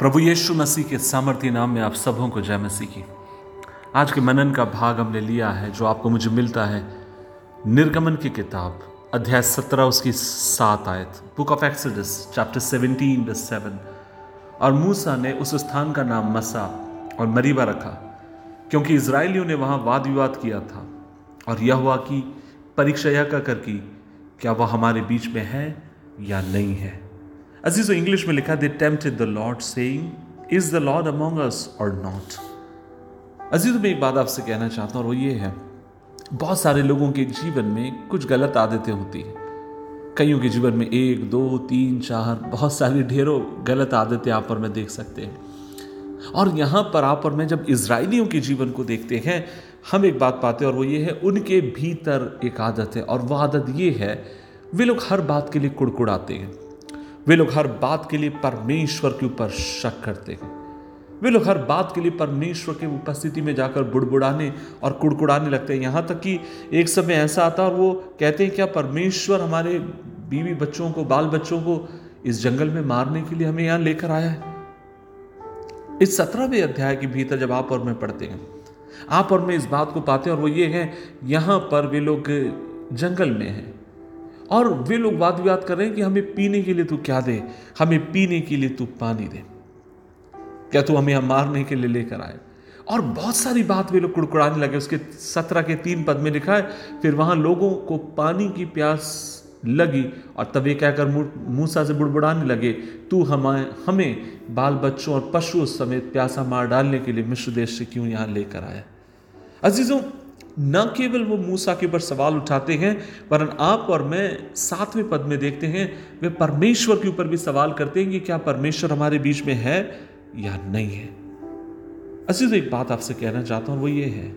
प्रभु यीशु मसीह के सामर्थ्य नाम में आप सबों को जय मसीह की। आज के मनन का भाग हमने लिया है, जो आपको मुझे मिलता है। निर्गमन की किताब, अध्याय सत्रह, उसकी सात आयत। Book of Exodus chapter seventeen the seven और मूसा ने उस स्थान का नाम मसा और मरीबा रखा, क्योंकि इसराइलियों ने वहाँ वाद विवाद किया था। और यह हुआ कि परीक्षा यह कर की, क्या वह हमारे बीच में है या नहीं है? अज़ीज़ इंग्लिश में लिखा they the Lord saying is the Lord among us और नॉट अज़ीज़ मैं एक बात आपसे कहना चाहता हूँ, और वो ये है। बहुत सारे लोगों के जीवन में कुछ गलत आदतें होती हैं। कईयों के जीवन में एक, दो, तीन, चार, बहुत सारी ढेरों गलत आदतें आप और मैं देख सकते हैं। और यहाँ पर आप और मैं जब इसराइलियों के जीवन को देखते हैं, हम एक बात पाते हैं, और वो ये है, उनके भीतर एक आदत है, और वह आदत ये है, वे लोग हर बात के लिए कुड़कुड़ाते हैं। वे लोग हर बात के लिए परमेश्वर के ऊपर शक करते हैं। वे लोग हर बात के लिए परमेश्वर के उपस्थिति में जाकर बुड़बुड़ाने और कुड़कुड़ाने लगते हैं। यहाँ तक कि एक समय ऐसा आता और वो कहते हैं, क्या परमेश्वर हमारे बीवी बच्चों को, बाल बच्चों को इस जंगल में मारने के लिए हमें यहाँ लेकर आया है? इस सत्रहवें अध्याय के भीतर जब आप और मैं पढ़ते हैं, आप और मैं इस बात को पाते हैं और वो ये है, यहाँ पर वे लोग जंगल में हैं। और वे लोग वाद विवाद कर रहे हैं कि हमें पीने के लिए तू क्या दे? हमें पीने के लिए तू पानी दे। क्या तू हमें मारने के लिए लेकर आए? और बहुत सारी बात वे लोग कुड़कुड़ाने लगे। उसके सत्रह के तीन पद में लिखा है, फिर वहाँ लोगों को पानी की प्यास लगी और तब ये कहकर मूसा से बुड़बुड़ाने लगे, तू हमें हमें बाल बच्चों और पशुओं समेत प्यासा मार डालने के लिए मिश्र देश से क्यों यहाँ लेकर आया? अजीजों न केवल वो मूसा के ऊपर सवाल उठाते हैं, वरन आप और मैं सातवें पद में देखते हैं, वे परमेश्वर के ऊपर भी सवाल करते हैं कि क्या परमेश्वर हमारे बीच में है या नहीं है। असीज एक बात आपसे कहना चाहता हूँ, वो ये है,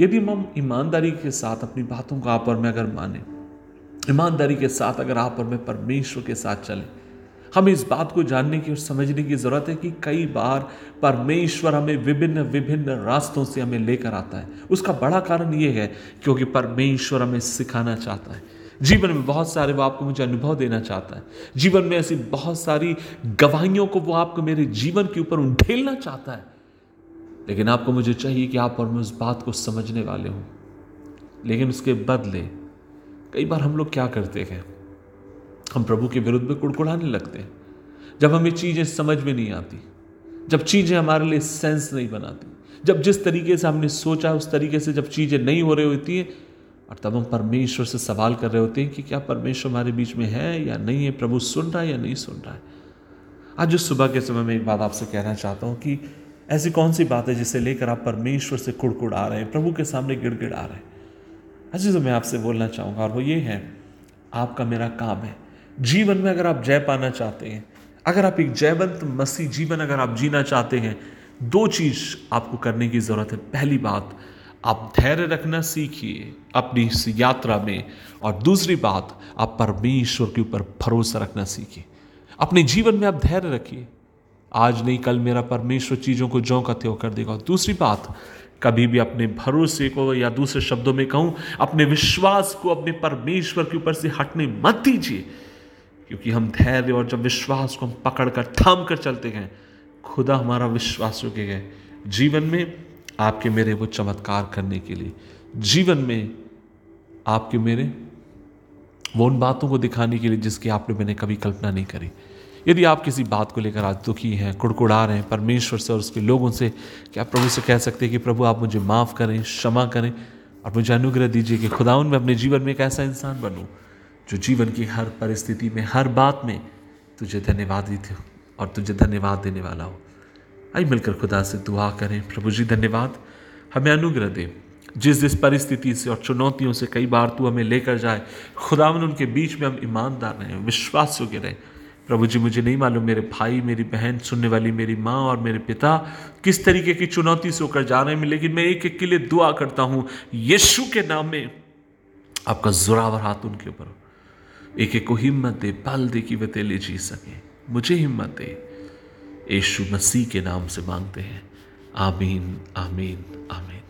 यदि हम ईमानदारी के साथ अपनी बातों को आप और मैं अगर माने, ईमानदारी के साथ अगर आप और मैं परमेश्वर के साथ चलें हमें इस बात को जानने की और समझने की ज़रूरत है कि कई बार परमेश्वर हमें विभिन्न विभिन्न रास्तों से हमें लेकर आता है। उसका बड़ा कारण यह है क्योंकि परमेश्वर हमें सिखाना चाहता है। जीवन में बहुत सारे वो आपको मुझे अनुभव देना चाहता है। जीवन में ऐसी बहुत सारी गवाहियों को वो आपको मेरे जीवन के ऊपर उंडेलना चाहता है। लेकिन आपको मुझे चाहिए कि आप और मैं उस बात को समझने वाले हों। लेकिन उसके बदले कई बार हम लोग क्या करते हैं? हम प्रभु के विरुद्ध में कुड़कुड़ाने लगते हैं। जब हमें चीज़ें समझ में नहीं आती, जब चीज़ें हमारे लिए सेंस नहीं बनाती, जब जिस तरीके से हमने सोचा, उस तरीके से जब चीज़ें नहीं हो रही होती हैं, और तब हम परमेश्वर से सवाल कर रहे होते हैं कि क्या परमेश्वर हमारे बीच में है या नहीं है, प्रभु सुन रहा है या नहीं सुन रहा है? आज उस सुबह के समय में एक बात आपसे कहना चाहता हूँ कि ऐसी कौन सी बात है जिसे लेकर आप परमेश्वर से कुड़कुड़ा रहे हैं, प्रभु के सामने गिड़गिड़ा रहे हैं? अच्छी तो मैं आपसे बोलना चाहूँगा, और वो ये है, आपका मेरा काम है। जीवन में अगर आप जय पाना चाहते हैं, अगर आप एक जयवंत मसीह जीवन अगर आप जीना चाहते हैं, दो चीज़ आपको करने की ज़रूरत है। पहली बात, आप धैर्य रखना सीखिए अपनी इस यात्रा में, और दूसरी बात, आप परमेश्वर के ऊपर भरोसा रखना सीखिए। अपने जीवन में आप धैर्य रखिए। आज नहीं, कल मेरा परमेश्वर चीज़ों को जो का त्यों कर देगा। और दूसरी बात, कभी भी अपने भरोसे को या दूसरे शब्दों में कहूँ, अपने विश्वास को अपने परमेश्वर के ऊपर से हटने मत दीजिए। क्योंकि हम धैर्य और जब विश्वास को हम पकड़ कर थाम कर चलते हैं, खुदा हमारा विश्वास रुके गए जीवन में आपके मेरे वो चमत्कार करने के लिए, जीवन में आपके मेरे वो उन बातों को दिखाने के लिए जिसकी आपने मैंने कभी कल्पना नहीं करी। यदि आप किसी बात को लेकर आज दुखी हैं, कुड़कुड़ा रहे हैं, परमेश्वर से और उसके लोगों से, क्या प्रभु से कह सकते हैं कि प्रभु आप मुझे माफ़ करें, क्षमा करें और मुझे अनुग्रह दीजिए कि खुदाउन में अपने जीवन में एक ऐसा इंसान बनूं जो जीवन की हर परिस्थिति में, हर बात में तुझे धन्यवाद देते हो और तुझे धन्यवाद देने वाला हो। आई मिलकर खुदा से दुआ करें। प्रभु जी, धन्यवाद। हमें अनुग्रह दे। जिस जिस परिस्थिति से और चुनौतियों से कई बार तू हमें लेकर जाए, खुदावन, उनके बीच में हम ईमानदार रहें विश्वास योग्य रहें। प्रभु जी, मुझे नहीं मालूम मेरे भाई, मेरी बहन, सुनने वाली मेरी माँ और मेरे पिता किस तरीके की चुनौती से होकर जा रहे हैं, लेकिन मैं एक एक के लिए दुआ करता हूँ, यीशु के नाम में आपका जोरावर हाथ उनके ऊपर एक एक को हिम्मत दे बल दे कि वे तेले जी सके। मुझे हिम्मत दे। यीशु मसीह के नाम से मांगते हैं। आमीन आमीन आमीन।